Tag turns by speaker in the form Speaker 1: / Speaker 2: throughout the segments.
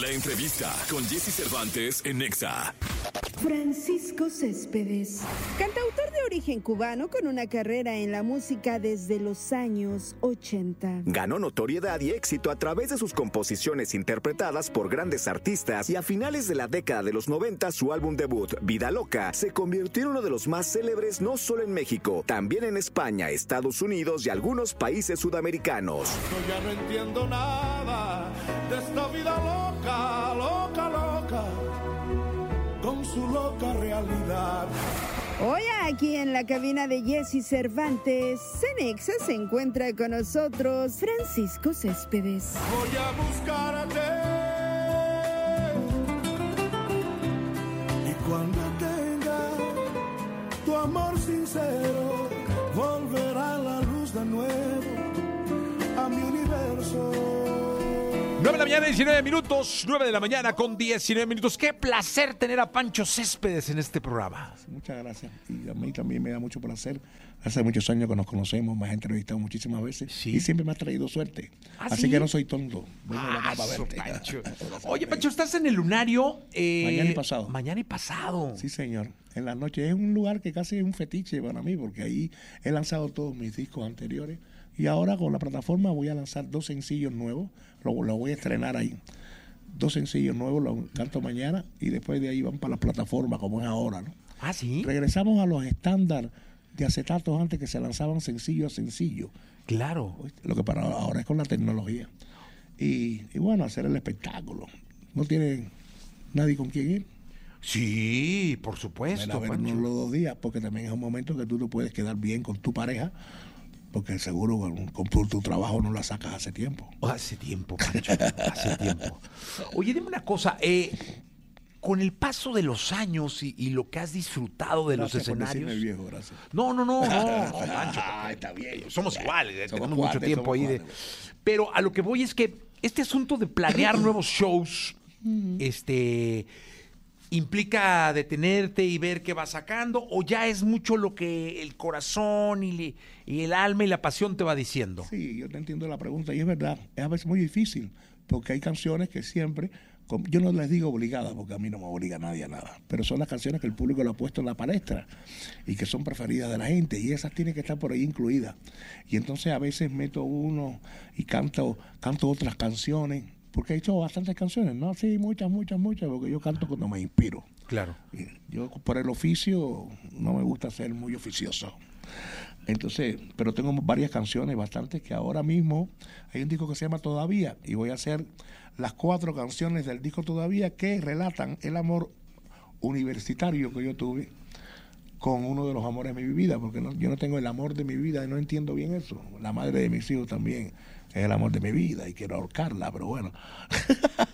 Speaker 1: La entrevista con Jesse Cervantes en Nexa.
Speaker 2: Francisco Céspedes, cantautor de origen cubano con una carrera en la música desde los años 80.
Speaker 3: Ganó notoriedad y éxito a través de sus composiciones interpretadas por grandes artistas y a finales de la década de los 90 su álbum debut, Vida Loca, se convirtió en uno de los más célebres no solo en México, también en España, Estados Unidos y algunos países sudamericanos.
Speaker 4: Yo ya no entiendo nada de esta vida loca, loca, loca, con su loca realidad.
Speaker 2: Hoy aquí en la cabina de Jesse Cervantes, Cenexa se encuentra con nosotros Francisco Céspedes.
Speaker 4: Voy a buscarte.
Speaker 5: Mañana, 19 minutos. 9 de la mañana con 19 minutos. Qué placer tener a Pancho Céspedes en este programa.
Speaker 6: Muchas gracias. Y a mí también me da mucho placer. Hace muchos años que nos conocemos, me has entrevistado muchísimas veces
Speaker 5: Sí.
Speaker 6: y siempre me has traído suerte.
Speaker 5: ¿Ah,
Speaker 6: Así
Speaker 5: sí?
Speaker 6: que no soy tonto. Vengo
Speaker 5: Ah, su
Speaker 6: verte.
Speaker 5: Pancho. Oye, Pancho, estás en el lunario. eh,
Speaker 6: Mañana y pasado.
Speaker 5: Mañana y pasado.
Speaker 6: Sí, señor. En la noche es un lugar que casi es un fetiche para mí, porque ahí he lanzado todos mis discos anteriores y ahora con la plataforma voy a lanzar dos sencillos nuevos. Lo, lo voy a estrenar ahí. Dos sencillos nuevos, los canto mañana y después de ahí van para la plataforma como es ahora, ¿no?
Speaker 5: Ah, sí.
Speaker 6: Regresamos a los estándares de acetatos antes que se lanzaban sencillo a sencillo.
Speaker 5: Claro.
Speaker 6: Lo que para ahora es con la tecnología. Y, y bueno, hacer el espectáculo. No tiene nadie con quien ir.
Speaker 5: Sí, por
Speaker 6: Ven
Speaker 5: supuesto,
Speaker 6: a vernos los dos días, porque también es un momento que tú no puedes quedar bien con tu pareja, porque seguro con, con tu, trabajo no la sacas hace tiempo.
Speaker 5: Hace tiempo, Pancho. Hace tiempo. Oye, dime una cosa. eh, con el paso de los años y, y lo que has disfrutado de
Speaker 6: Gracias
Speaker 5: los
Speaker 6: por
Speaker 5: escenarios.
Speaker 6: viejo, gracias.
Speaker 5: No, no, no, no, no, Pancho.
Speaker 6: Ah, está bien.
Speaker 5: Somos iguales, eh,
Speaker 6: Somos
Speaker 5: tenemos mucho tiempo ahí. de-. Pero a lo que voy es que este asunto de planear nuevos shows, este, implica detenerte y ver qué va sacando, o ya es mucho lo que el corazón y, le- y el alma y la pasión te va diciendo.
Speaker 6: Sí, yo te entiendo la pregunta y es verdad, es a veces muy difícil, porque hay canciones que siempre, yo no les digo obligadas, porque a mí no me obliga nadie a nada, pero son las canciones que el público le ha puesto en la palestra y que son preferidas de la gente y esas tienen que estar por ahí incluidas. Y entonces a veces meto uno y canto, canto otras canciones, porque he hecho bastantes canciones, ¿no? Sí, muchas, muchas, muchas, porque yo canto cuando me inspiro.
Speaker 5: Claro.
Speaker 6: Yo por el oficio no me gusta ser muy oficioso. Entonces, pero tengo varias canciones, bastantes, que ahora mismo hay un disco que se llama Todavía y voy a hacer las cuatro canciones del disco Todavía que relatan el amor universitario que yo tuve con uno de los amores de mi vida, porque no- yo no tengo el amor de mi vida y no entiendo bien eso. La madre de mis hijos también es el amor de mi vida y quiero ahorcarla, pero bueno.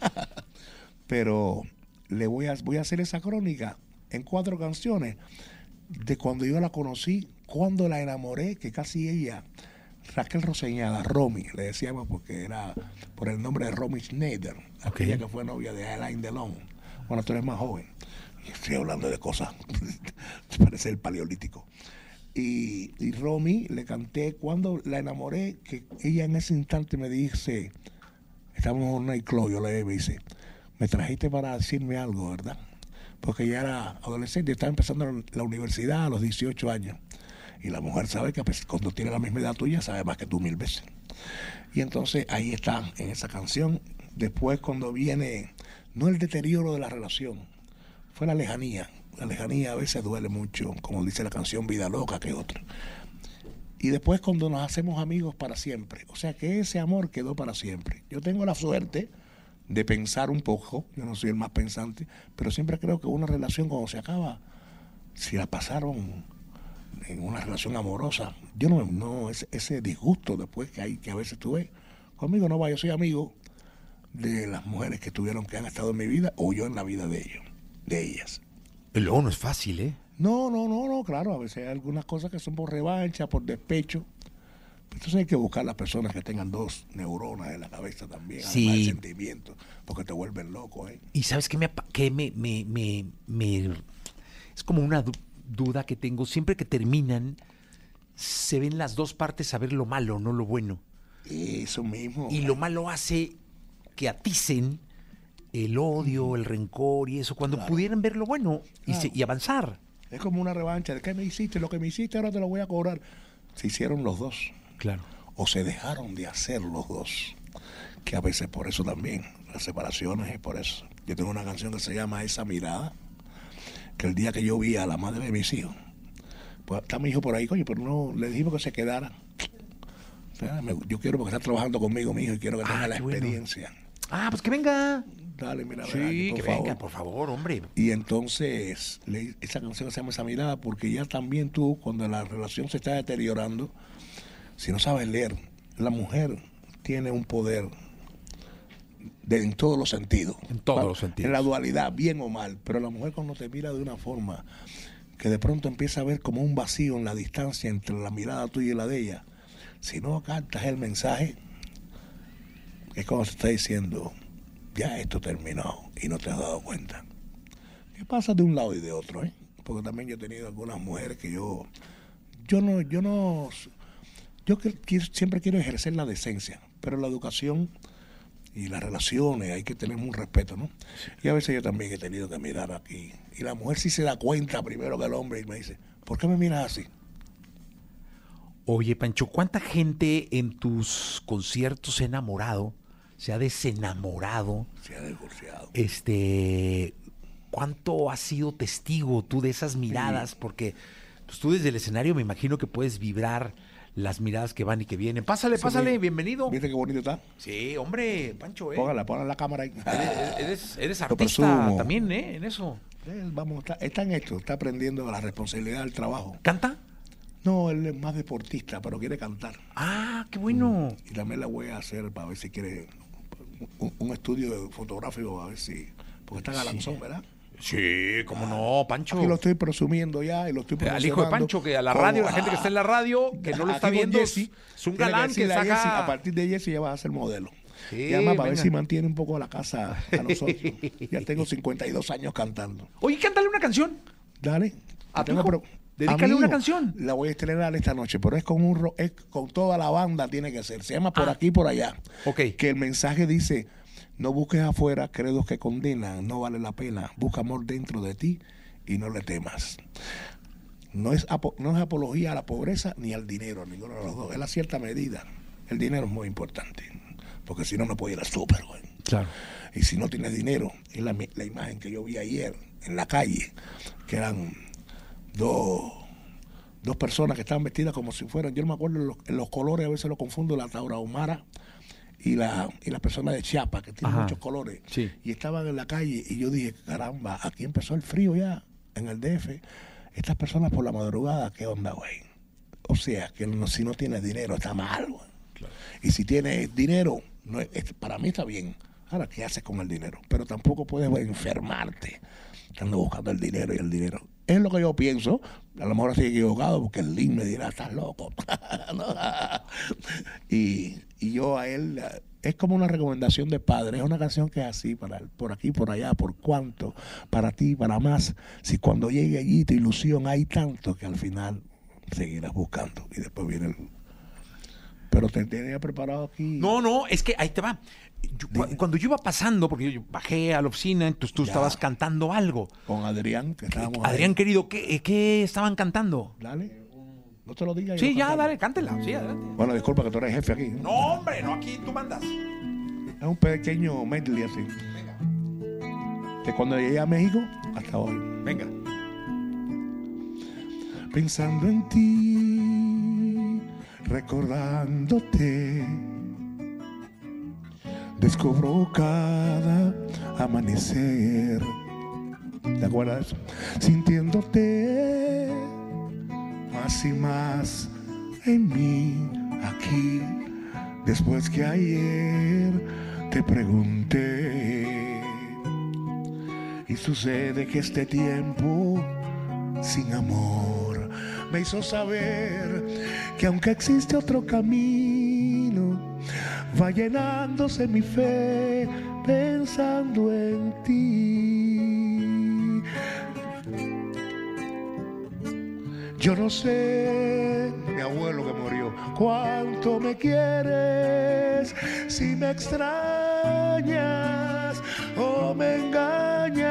Speaker 6: pero le voy a, voy a hacer esa crónica en cuatro canciones de cuando yo la conocí, cuando la enamoré, que casi ella, Raquel Roseñada, Romy, le decíamos porque era por el nombre de Romy Schneider, aquella que fue novia de Alain Delon. Bueno, tú eres más joven. Y estoy hablando de cosas, parece el paleolítico. Y, y Romy le canté cuando la enamoré, que ella en ese instante me dice, estamos en un nightclub, yo le dice, me trajiste para decirme algo, ¿verdad? Porque ella era adolescente, estaba empezando la universidad a los 18 años. Y la mujer sabe que cuando tiene la misma edad tuya, sabe más que tú mil veces. Y entonces ahí está, en esa canción. Después cuando viene, no el deterioro de la relación, fue la lejanía. La lejanía a veces duele mucho, como dice la canción Vida Loca, que otra. Y después cuando nos hacemos amigos para siempre. O sea que ese amor quedó para siempre. Yo tengo la suerte de pensar un poco, yo no soy el más pensante, pero siempre creo que una relación cuando se acaba, si la pasaron en una relación amorosa, yo no, no ese, disgusto después que hay, que a veces tuve, conmigo no va, yo soy amigo de las mujeres que tuvieron, que han estado en mi vida, o yo en la vida de ellos, de ellas.
Speaker 5: Y luego no es fácil, ¿eh?
Speaker 6: No, no, no, no, claro, a veces hay algunas cosas que son por revancha, por despecho. Entonces hay que buscar las personas que tengan dos neuronas en la cabeza también,
Speaker 5: Sí.
Speaker 6: además de sentimientos, porque te vuelven loco, ¿eh?
Speaker 5: Y sabes qué me, qué me, me, me, me- es como una du- duda que tengo. Siempre que terminan, se ven las dos partes a ver lo malo, no lo bueno.
Speaker 6: Eso mismo.
Speaker 5: Y lo malo hace que aticen el odio, el rencor y eso, cuando pudieran ver lo bueno y, se- y avanzar.
Speaker 6: Es como una revancha. ¿De qué me hiciste? Lo que me hiciste ahora te lo voy a cobrar. Se hicieron los dos.
Speaker 5: Claro.
Speaker 6: O se dejaron de hacer los dos. Que a veces por eso también. Las separaciones es por eso. Yo tengo una canción que se llama Esa mirada. Que el día que yo vi a la madre de mis hijos. Pues está mi hijo por ahí, coño, pero no le dijimos que se quedara. Yo quiero porque está trabajando conmigo mi hijo y quiero que
Speaker 5: Ah,
Speaker 6: tenga la
Speaker 5: bueno.
Speaker 6: experiencia.
Speaker 5: Ah, pues que venga.
Speaker 6: Mira,
Speaker 5: Sí,
Speaker 6: por
Speaker 5: que
Speaker 6: favor.
Speaker 5: venga, por favor, hombre.
Speaker 6: Y entonces, le- esa canción se llama Esa Mirada porque ya también tú, cuando la relación se está deteriorando, si no sabes leer, la mujer tiene un poder de- en todos los sentidos.
Speaker 5: En todos
Speaker 6: ¿vale?
Speaker 5: los sentidos.
Speaker 6: En la dualidad, bien o mal. Pero la mujer cuando te mira de una forma que de pronto empieza a ver como un vacío en la distancia entre la mirada tuya y la de ella, si no captas el mensaje, es como se está diciendo, ya esto terminó y no te has dado cuenta. ¿Qué pasa de un lado y de otro? eh? Porque también yo he tenido algunas mujeres que yo, yo no, yo no, yo siempre quiero ejercer la decencia, pero la educación y las relaciones hay que tener un respeto, ¿no? Y a veces yo también he tenido que mirar aquí. Y la mujer sí se da cuenta primero que el hombre y me dice, ¿por qué me miras así?
Speaker 5: Oye, Pancho, ¿cuánta gente en tus conciertos ha enamorado? Se ha desenamorado.
Speaker 6: Se ha divorciado.
Speaker 5: Este, ¿cuánto has sido testigo tú de esas miradas? Porque pues, tú desde el escenario me imagino que puedes vibrar las miradas que van y que vienen. Pásale, pásale, bienvenido.
Speaker 6: ¿Viste qué bonito está?
Speaker 5: Sí, hombre, Pancho, ¿eh?
Speaker 6: Póngala, póngala la cámara ahí.
Speaker 5: Eres, eres- artista también, ¿eh? En eso.
Speaker 6: Él, vamos, está, está en esto, está aprendiendo la responsabilidad del trabajo.
Speaker 5: ¿Canta?
Speaker 6: No, él es más deportista, pero quiere cantar.
Speaker 5: Ah, qué bueno.
Speaker 6: Y también la voy a hacer para ver si quiere un, un estudio fotográfico, a ver si. Porque está galanzón, ¿verdad?
Speaker 5: Sí, cómo no, Pancho.
Speaker 6: Aquí lo estoy presumiendo ya y lo estoy
Speaker 5: Al hijo de Pancho, que a la
Speaker 6: Como-
Speaker 5: radio, la gente que está en la radio, que no lo está viendo,
Speaker 6: Jesse,
Speaker 5: es un galán que
Speaker 6: Jesse,
Speaker 5: saca...
Speaker 6: a partir de Jesse ya vas a ser modelo.
Speaker 5: Sí,
Speaker 6: y además para ver si mantiene un poco la casa a nosotros. ya tengo 52 años cantando.
Speaker 5: Oye, cántale una canción.
Speaker 6: Dale.
Speaker 5: ¿A
Speaker 6: Tengo pro-
Speaker 5: Dedícale una canción.
Speaker 6: La voy a estrenar esta noche, pero es con un ro- es con toda la banda tiene que ser. Se llama Por
Speaker 5: Ah.
Speaker 6: aquí y por allá.
Speaker 5: Ok.
Speaker 6: Que el mensaje dice, no busques afuera credos que condenan, no vale la pena. Busca amor dentro de ti y no le temas. No es, no es apología a la pobreza ni al dinero, ninguno de los dos. Es la cierta medida. El dinero es muy importante, porque si no, no puede ir al súper, güey.
Speaker 5: Claro.
Speaker 6: Y si no tienes dinero, es la, la imagen que yo vi ayer en la calle, que eran dos, dos personas que estaban vestidas como si fueran, yo no me acuerdo en los, en los colores, a veces lo confundo, la taurahumara y la, y la persona de Chiapas, que tiene
Speaker 5: Ajá.
Speaker 6: muchos colores.
Speaker 5: Sí.
Speaker 6: Y estaban en la calle y yo dije, caramba, aquí empezó el frío ya, en el DF. Estas personas por la madrugada, ¿qué onda, güey? O sea, que no- si no tienes dinero está mal, güey. Y si tienes dinero, no es- es- para mí está bien. Ahora, ¿qué haces con el dinero? Pero tampoco puedes enfermarte estando buscando el dinero y el dinero. Es lo que yo pienso. A lo mejor estoy equivocado porque el link me dirá, estás loco. Y, y yo a él, es como una recomendación de padre. Es una canción que es así, para él, por aquí, por allá, por cuánto, para ti, para más. Si cuando llegue allí tu ilusión hay tanto que al final seguirás buscando. Y después viene el... Pero te tenía preparado aquí.
Speaker 5: No, no, es que ahí te va. Yo- cuando yo iba pasando, porque yo bajé a la oficina, entonces tú
Speaker 6: Ya.
Speaker 5: estabas cantando algo.
Speaker 6: Con Adrián, que estábamos ahí.
Speaker 5: Adrián, querido, ¿qué, qué estaban cantando?
Speaker 6: Dale. No te lo digas.
Speaker 5: Sí, ya, dale, cántela. Sí, adelante.
Speaker 6: Bueno, disculpa que tú eres jefe aquí. ¿no?
Speaker 5: No, hombre, no, aquí tú mandas.
Speaker 6: Es un pequeño medley así. De cuando llegué a México hasta hoy.
Speaker 5: Venga.
Speaker 6: Pensando en ti, recordándote, descubro cada amanecer. ¿Te acuerdas? Sintiéndote más y más en mí, aquí, después que ayer te pregunté. Y sucede que este tiempo sin amor me hizo saber que aunque existe otro camino, va llenándose mi fe pensando en ti. Yo no sé, mi abuelo que murió, cuánto me quieres, si me extrañas o me engañas.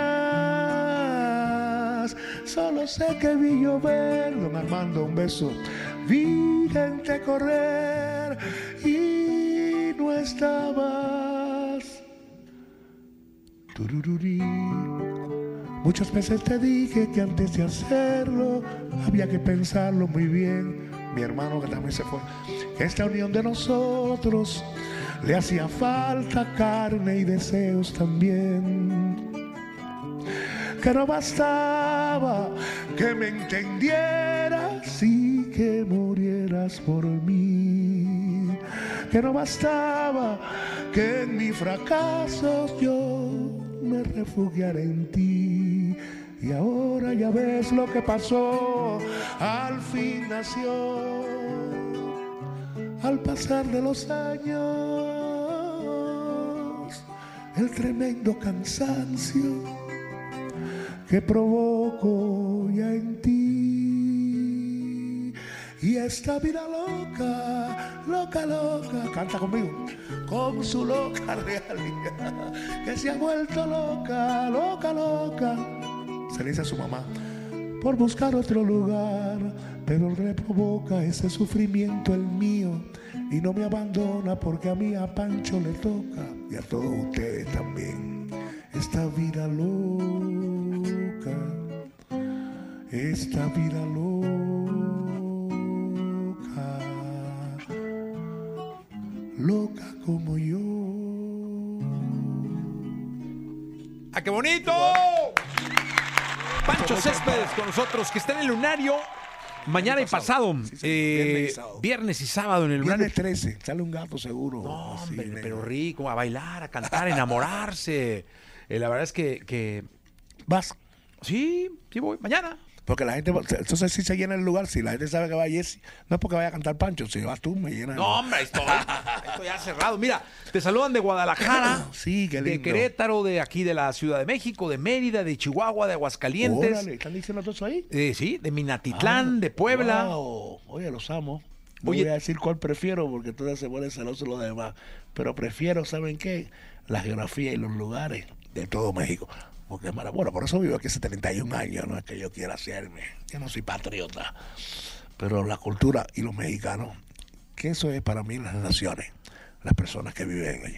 Speaker 6: Solo sé que vi llover, don Armando, un beso, vi gente correr estabas. Muchas veces te dije que antes de hacerlo había que pensarlo muy bien. Mi hermano que también se fue. Esta unión de nosotros le hacía falta carne y deseos también. Que no bastaba que me entendieras y que murieras por mí. Que no bastaba que en mis fracasos yo me refugiara en ti. Y ahora ya ves lo que pasó, al fin nació, al pasar de los años, el tremendo cansancio que provoco ya en ti. Y esta vida loca, loca, loca, canta conmigo, con su loca realidad, que se ha vuelto loca, loca, loca. Se le dice a su mamá, por buscar otro lugar, pero le provoca ese sufrimiento el mío y no me abandona porque a mí a Pancho le toca y a todos ustedes también. Esta vida loca, esta vida loca, loca como yo.
Speaker 5: ¡Ah, qué bonito! Pancho Céspedes con nosotros, que está en el lunario mañana y pasado.
Speaker 6: Sí, sí,
Speaker 5: eh,
Speaker 6: viernes y sábado.
Speaker 5: viernes y sábado en el lunario.
Speaker 6: Viernes 13, sale un gato seguro.
Speaker 5: No,
Speaker 6: así,
Speaker 5: hombre,
Speaker 6: negro.
Speaker 5: pero rico, a bailar, a cantar, a enamorarse. Eh, la verdad es que, que
Speaker 6: Vas.
Speaker 5: sí, sí voy. Mañana.
Speaker 6: Porque la gente, entonces sí se llena el lugar. Si la gente sabe que va Jesse, no es porque vaya a cantar Pancho. Si vas tú, me llena. el-
Speaker 5: No, hombre, esto, esto ya cerrado. Mira, te saludan de Guadalajara,
Speaker 6: Sí, qué
Speaker 5: de. Querétaro, de aquí de la Ciudad de México, de Mérida, de Chihuahua, de Aguascalientes.
Speaker 6: Órale, ¿están diciendo todo eso ahí?
Speaker 5: eh, sí, de Minatitlán, de Puebla.
Speaker 6: Wow. Oye, los amo. No
Speaker 5: Oye.
Speaker 6: voy a decir cuál prefiero porque todas se vuelven celosos los demás. Pero prefiero, ¿saben qué? La geografía y los lugares de todo México. Porque es maravilloso. Bueno, por eso vivo aquí hace 31 años. No es que yo quiera hacerme. Yo no soy patriota. Pero la cultura y los mexicanos, que eso es para mí las naciones, las personas que viven allí.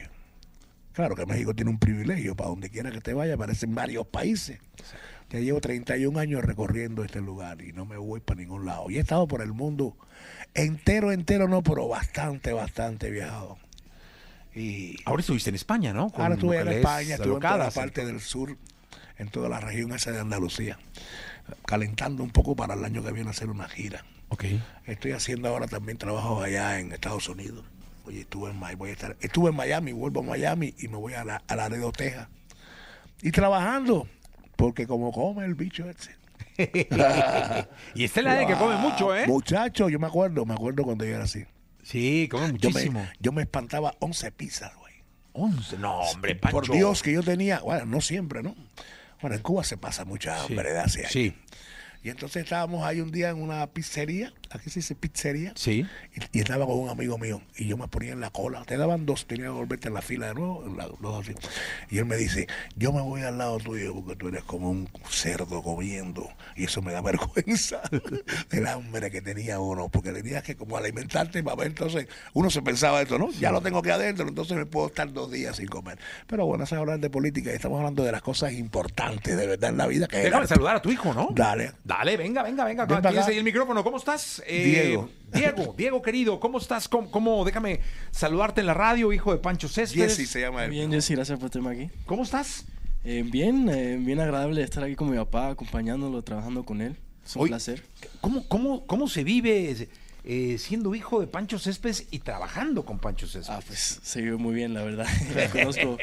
Speaker 6: Claro que México tiene un privilegio, para donde quiera que te vaya, aparecen varios países. Ya llevo 31 años recorriendo este lugar y no me voy para ningún lado. Y he estado por el mundo entero, entero no, pero bastante, bastante viajado. Y
Speaker 5: Ahora estuviste en España, ¿no? Con
Speaker 6: ahora estuve en España, estuve en toda la parte del sur, en toda la región esa de Andalucía, calentando un poco para el año que viene hacer una gira.
Speaker 5: Ok.
Speaker 6: Estoy haciendo ahora también trabajo allá en Estados Unidos. Oye, estuve en, voy a estar, estuve en Miami, vuelvo a Miami y me voy a, la, a Laredo, Texas. Y trabajando, porque como come el bicho ese.
Speaker 5: y esta es la de que come mucho, ¿eh?
Speaker 6: Muchacho, yo me acuerdo, me acuerdo cuando yo era así.
Speaker 5: Sí, come
Speaker 6: Yo
Speaker 5: muchísimo.
Speaker 6: me, yo me espantaba 11 pizzas, güey.
Speaker 5: 11. No, hombre, Pancho.
Speaker 6: Por Dios que yo tenía, bueno, no siempre, ¿no? Bueno, en Cuba se pasa mucha
Speaker 5: Sí,
Speaker 6: hambre de hace años.
Speaker 5: Sí,
Speaker 6: Y entonces estábamos ahí un día en una pizzería, aquí se dice pizzería,
Speaker 5: sí.
Speaker 6: y, y estaba con un amigo mío, y yo me ponía en la cola. Te daban dos, tenía que volverte en la fila de nuevo, la- los así. Y él me dice, yo me voy al lado tuyo porque tú eres como un cerdo comiendo, y eso me da vergüenza del hambre que tenía uno, porque tenías que como alimentarte para ver, entonces uno se pensaba esto, ¿no? Ya lo tengo que adentro, entonces me puedo estar dos días sin comer. Pero bueno, es hablar de política, y estamos hablando de las cosas importantes de verdad en la vida, que
Speaker 5: Déjame saludar a tu hijo, ¿no?
Speaker 6: Dale.
Speaker 5: Dale, venga, venga, venga.
Speaker 6: Ven
Speaker 5: Tienes ahí el micrófono. ¿Cómo estás? Eh,
Speaker 6: Diego.
Speaker 5: Diego, Diego, querido, ¿cómo estás? ¿Cómo, cómo- Déjame saludarte en la radio, hijo de Pancho Céspedes.
Speaker 6: Jesse se llama él.
Speaker 7: Bien, Jessy, gracias por tenerme aquí.
Speaker 5: ¿Cómo estás?
Speaker 7: Eh, bien, eh, bien agradable estar aquí con mi papá, acompañándolo, trabajando con él. Es un placer.
Speaker 5: ¿Cómo, cómo, cómo se vive eh, siendo hijo de Pancho Céspedes y trabajando con Pancho Céspedes?
Speaker 7: Ah, pues se vive muy bien, la verdad. conozco,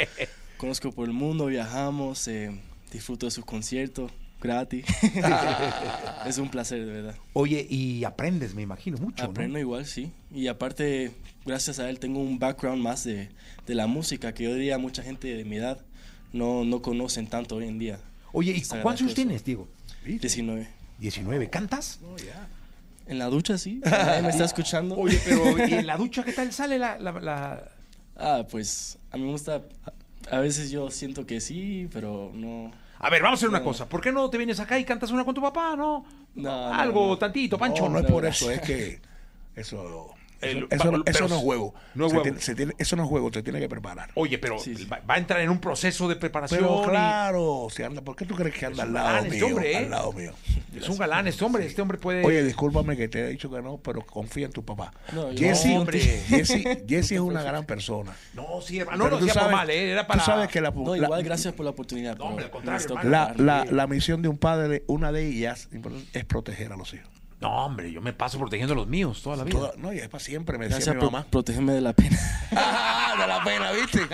Speaker 7: conozco por el mundo, viajamos, eh, disfruto de sus conciertos gratis. es un placer, de verdad.
Speaker 5: Oye, y aprendes, me imagino, mucho, ¿no?
Speaker 7: Aprendo igual, sí. Y aparte, gracias a él, tengo un background más de, de la música que yo diría mucha gente de mi edad no, no conocen tanto hoy en día.
Speaker 5: Oye, ¿y cuántos años tienes, Diego?
Speaker 7: 19.
Speaker 5: 19. ¿Cantas?
Speaker 7: En la ducha, sí. Nadie me está escuchando.
Speaker 5: Oye, pero ¿y en la ducha qué tal sale la... la- la-
Speaker 7: Ah, pues a mí me gusta A veces yo siento que sí, pero no.
Speaker 5: A ver, vamos a hacer una cosa. ¿Por qué no te vienes acá y cantas una con tu papá, no?
Speaker 7: No,
Speaker 5: Algo
Speaker 7: no.
Speaker 5: tantito, Pancho.
Speaker 6: No, no es por eso, es que eso,
Speaker 5: El-
Speaker 6: eso, eso no-
Speaker 5: pero-
Speaker 6: eso no es juego.
Speaker 5: no es
Speaker 6: Se
Speaker 5: juego.
Speaker 6: tiene- se tiene- eso no es juego, te tiene que preparar.
Speaker 5: Oye, pero
Speaker 7: Sí, sí.
Speaker 5: Va, va a entrar en un proceso de preparación.
Speaker 6: Pero
Speaker 5: y-
Speaker 6: claro, si anda, ¿por qué tú crees que anda al lado
Speaker 5: este
Speaker 6: mío?
Speaker 5: hombre, ¿eh?
Speaker 6: Al lado mío.
Speaker 5: Es un galán este hombre. Este hombre puede.
Speaker 6: Oye, discúlpame que te he dicho que no, pero confía en tu papá.
Speaker 7: No,
Speaker 6: Jesse,
Speaker 5: No.
Speaker 6: Jesse, Jesse es una gran persona.
Speaker 5: no, sí, hermano. No lo decía por
Speaker 6: sabes-
Speaker 5: mal, ¿eh? Era para.
Speaker 6: Tú sabes que la,
Speaker 7: No,
Speaker 6: la-
Speaker 7: igual gracias por la oportunidad.
Speaker 5: No, hombre,
Speaker 6: la, la- la misión de un padre, una de ellas, es proteger a los hijos.
Speaker 5: No, hombre, yo me paso protegiendo a los míos toda la vida.
Speaker 6: Toda- no, y es para siempre, me decía
Speaker 7: Gracias
Speaker 6: mi
Speaker 7: por
Speaker 6: mamá.
Speaker 7: protegerme de la pena.
Speaker 6: Ah, de la pena, ¿viste?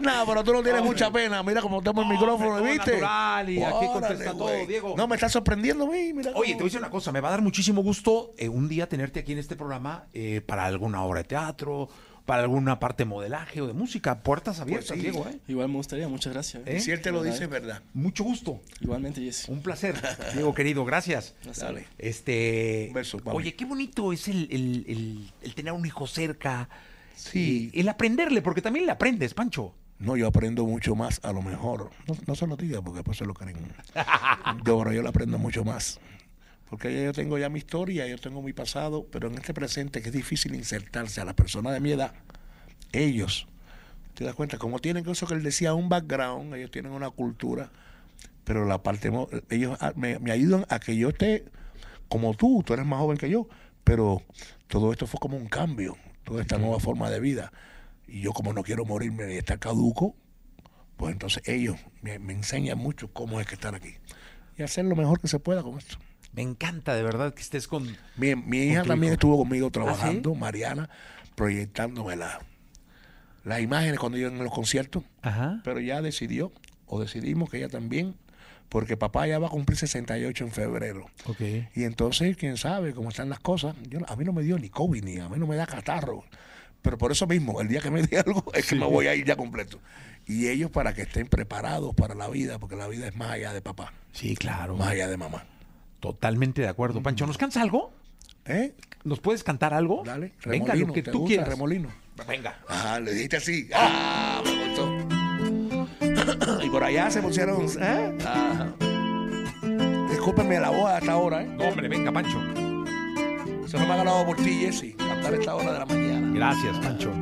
Speaker 6: no, pero tú no tienes mucha pena. Mira cómo tomo el
Speaker 5: No,
Speaker 6: micrófono,
Speaker 5: hombre,
Speaker 6: ¿viste?
Speaker 5: natural y aquí contesta todo,
Speaker 6: güey.
Speaker 5: Diego.
Speaker 6: No, me está sorprendiendo a mí. Mira
Speaker 5: Oye, te voy a decir una cosa, me va a dar muchísimo gusto eh, un día tenerte aquí en este programa eh, para alguna obra de teatro, para alguna parte de modelaje o de música. Puertas abiertas,
Speaker 6: sí.
Speaker 5: Diego, ¿eh?
Speaker 7: Igual me gustaría, muchas gracias.
Speaker 5: ¿Eh?
Speaker 6: Si él te lo
Speaker 7: ¿Verdad?
Speaker 6: dice, es verdad.
Speaker 5: Mucho gusto.
Speaker 7: Igualmente, Jesse.
Speaker 5: Un placer, Diego querido, gracias.
Speaker 6: Dale.
Speaker 5: Este,
Speaker 6: Un beso, papi.
Speaker 5: oye, qué bonito es el, el- el- el tener un hijo cerca.
Speaker 6: Sí.
Speaker 5: Y el aprenderle, porque también le aprendes, Pancho.
Speaker 6: No, yo aprendo mucho más, a lo mejor. No, no se lo diga porque después se lo creen. Yo, yo le aprendo mucho más. Porque yo tengo ya mi historia, yo tengo mi pasado, pero en este presente que es difícil insertarse a la persona de mi edad, ellos, te das cuenta, como tienen eso que él decía, un background, ellos tienen una cultura, pero la parte, ellos ah, me, me ayudan a que yo esté como tú, tú eres más joven que yo, pero todo esto fue como un cambio, toda esta nueva forma de vida. Y yo como no quiero morirme ni estar caduco, pues entonces ellos me, me enseñan mucho cómo es que estar aquí. Y hacer lo mejor que se pueda con esto.
Speaker 5: Me encanta de verdad que estés con...
Speaker 6: Mi, mi hija también estuvo conmigo trabajando, Mariana, proyectándome la- las imágenes cuando yo en los conciertos,
Speaker 5: Ajá.
Speaker 6: pero ya decidió, o decidimos que ella también, porque papá ya va a cumplir 68 en febrero. Y entonces, quién sabe cómo están las cosas. Yo, a mí no me dio ni COVID, ni a mí no me da catarro. Pero por eso mismo, el día que me dé algo, es que me voy a ir ya completo. Y ellos para que estén preparados para la vida, porque la vida es más allá de papá,
Speaker 5: Sí, claro.
Speaker 6: más allá de mamá.
Speaker 5: Totalmente de acuerdo. Pancho, ¿nos cansa algo?
Speaker 6: ¿Eh?
Speaker 5: ¿Nos puedes cantar algo?
Speaker 6: Dale,
Speaker 5: Venga,
Speaker 6: remolino.
Speaker 5: lo que
Speaker 6: ¿te
Speaker 5: tú
Speaker 6: gusta
Speaker 5: quieras.
Speaker 6: remolino?
Speaker 5: Venga.
Speaker 6: Ah, le dijiste así. Ah, me gustó. y por allá se pusieron. ¿eh? Ah. Discúlpenme la voz hasta ahora, ¿eh?
Speaker 5: No, hombre, venga, Pancho.
Speaker 6: Eso no me ha ganado por ti, Jesse. A esta hora de la mañana.
Speaker 5: Gracias, Pancho.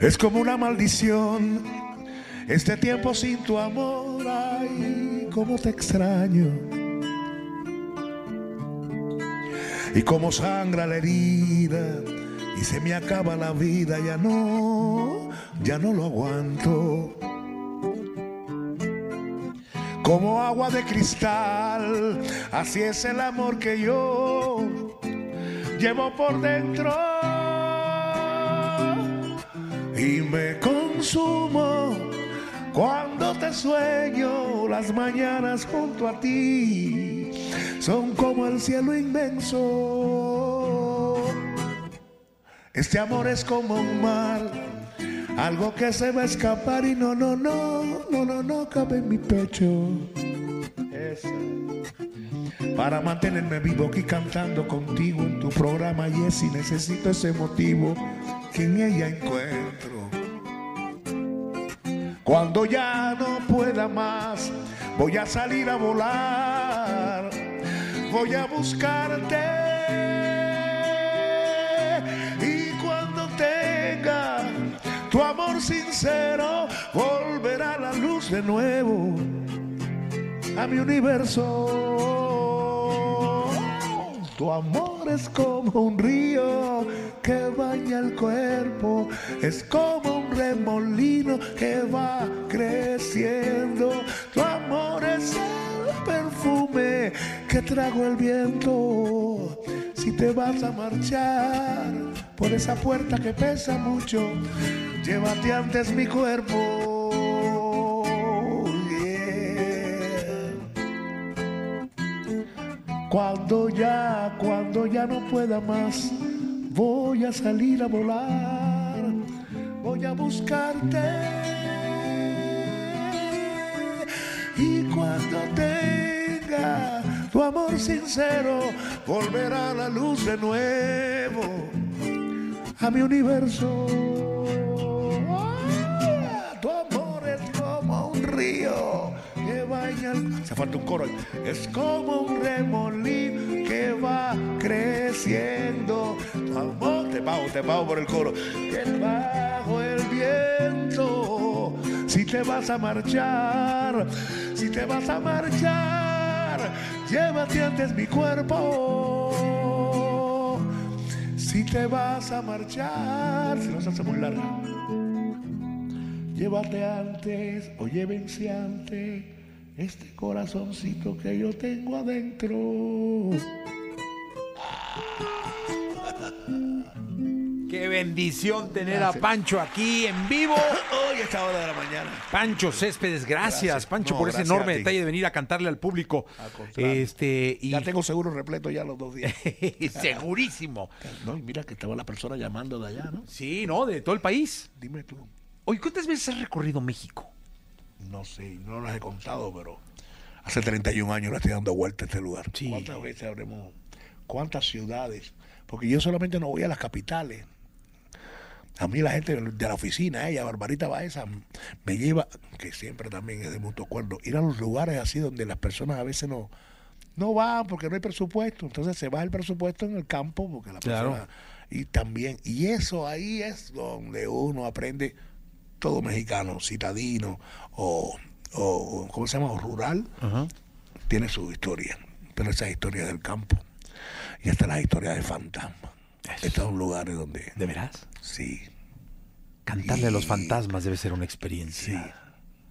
Speaker 6: Es como una maldición. Este tiempo sin tu amor, ay, cómo te extraño. Y como sangra la herida y se me acaba la vida, ya no, ya no lo aguanto. Como agua de cristal, así es el amor que yo llevo por dentro. Y me consumo cuando te sueño las mañanas junto a ti son como el cielo inmenso. Este amor es como un mar algo que se va a escapar y no no no no no no cabe en mi pecho. Esa. para mantenerme vivo aquí cantando contigo en tu programa Jessy necesito ese motivo que en ella encuentro. Cuando ya no pueda más voy a salir a volar. Voy a buscarte amor sincero volverá la luz de nuevo a mi universo. Tu amor es como un río que baña el cuerpo, es como un remolino que va creciendo. Tu amor es el perfume que trago el viento. Si te vas a marchar por esa puerta que pesa mucho, llévate antes mi cuerpo. Cuando ya, cuando ya no pueda más, voy a salir a volar, voy a buscarte. Y cuando tenga tu amor sincero, volverá la luz de nuevo a mi universo. Que el- Se falta un coro. Es como un remolín que va creciendo. Tu amor, te pago, te pago por el coro. Que bajo el viento. Si te vas a marchar, si te vas a marchar, llévate antes mi cuerpo. Si te vas a marchar, si no se hace muy larga, llévate antes o llévense antes este corazoncito que yo tengo adentro.
Speaker 5: Qué bendición tener a Pancho aquí en vivo.
Speaker 6: Hoy a esta hora de la mañana.
Speaker 5: Pancho Céspedes, gracias,
Speaker 6: Gracias.
Speaker 5: Pancho,
Speaker 6: No,
Speaker 5: por ese
Speaker 6: gracias
Speaker 5: enorme detalle de venir a cantarle al público. Este, y
Speaker 6: Ya tengo seguro repleto ya los dos días.
Speaker 5: segurísimo.
Speaker 6: No, y mira que estaba la persona llamando de allá, ¿no?
Speaker 5: Sí, ¿no? De todo el país.
Speaker 6: Dime tú.
Speaker 5: Oye, ¿cuántas veces has recorrido México?
Speaker 6: No sé, no las he contado, pero hace 31 años le estoy dando vuelta a este lugar.
Speaker 5: Sí.
Speaker 6: ¿Cuántas veces habremos? ¿Cuántas ciudades? Porque yo solamente no voy a las capitales. A mí la gente de la oficina, ella, Barbarita Baeza, me lleva, que siempre también es de mutuo acuerdo, ir a los lugares así donde las personas a veces no, no van porque no hay presupuesto. Entonces se va el presupuesto en el campo porque la
Speaker 5: Claro.
Speaker 6: persona... Y también, y eso ahí es donde uno aprende todo mexicano, citadino o, o ¿cómo se llama? O rural, tiene su historia. Pero esa historia del campo. Y hasta las historias de fantasma. Estos son lugares donde,
Speaker 5: ¿De veras?
Speaker 6: sí,
Speaker 5: Cantarle a los
Speaker 6: Y-
Speaker 5: fantasmas debe ser una
Speaker 6: sí.
Speaker 5: experiencia.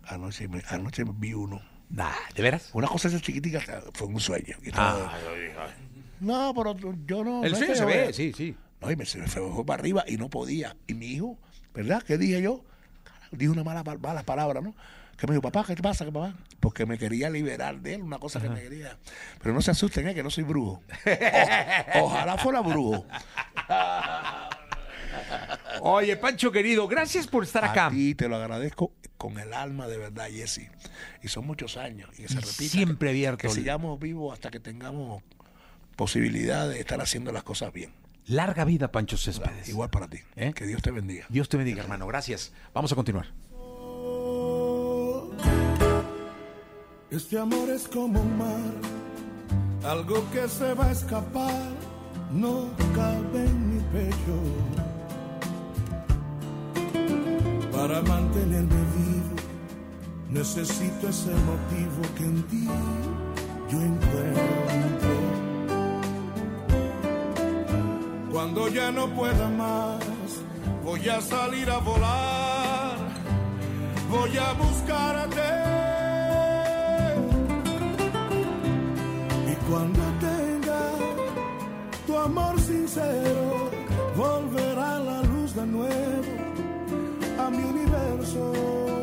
Speaker 6: Anoche, me- anoche vi uno.
Speaker 5: Nah, ¿De veras?
Speaker 6: Una cosa esa chiquitica fue un sueño. Y estaba- no, pero yo no.
Speaker 5: El
Speaker 6: no
Speaker 5: sueño se ve, sí, sí.
Speaker 6: No, y me, se me fue para arriba y no podía. Y mi hijo, ¿verdad? ¿Qué dije yo? Dije una mala, mala palabra, ¿no? Que me dijo, papá, ¿qué te pasa, ¿Qué, papá? Porque me quería liberar de él, una cosa que me quería. Pero no se asusten, ¿eh? que no soy brujo. O- ojalá fuera brujo.
Speaker 5: Oye, Pancho querido, gracias por estar acá.
Speaker 6: Ti te lo agradezco con el alma de verdad, Jesse. Y son muchos años. Y que se
Speaker 5: Y
Speaker 6: repita.
Speaker 5: siempre abierto
Speaker 6: Que
Speaker 5: el-
Speaker 6: sigamos vivos hasta que tengamos posibilidad de estar haciendo las cosas bien.
Speaker 5: Larga vida, Pancho Céspedes.
Speaker 6: Igual para ti.
Speaker 5: ¿Eh?
Speaker 6: Que Dios te bendiga.
Speaker 5: Dios te bendiga, hermano. Gracias. Vamos a continuar.
Speaker 4: Este amor es como un mar, algo que se va a escapar, no cabe en mi pecho. Para mantenerme vivo, necesito ese motivo que en ti yo encuentro. Cuando ya no pueda más, voy a salir a volar, voy a buscarte. Y cuando tenga tu amor sincero, volverá la luz de nuevo a mi universo.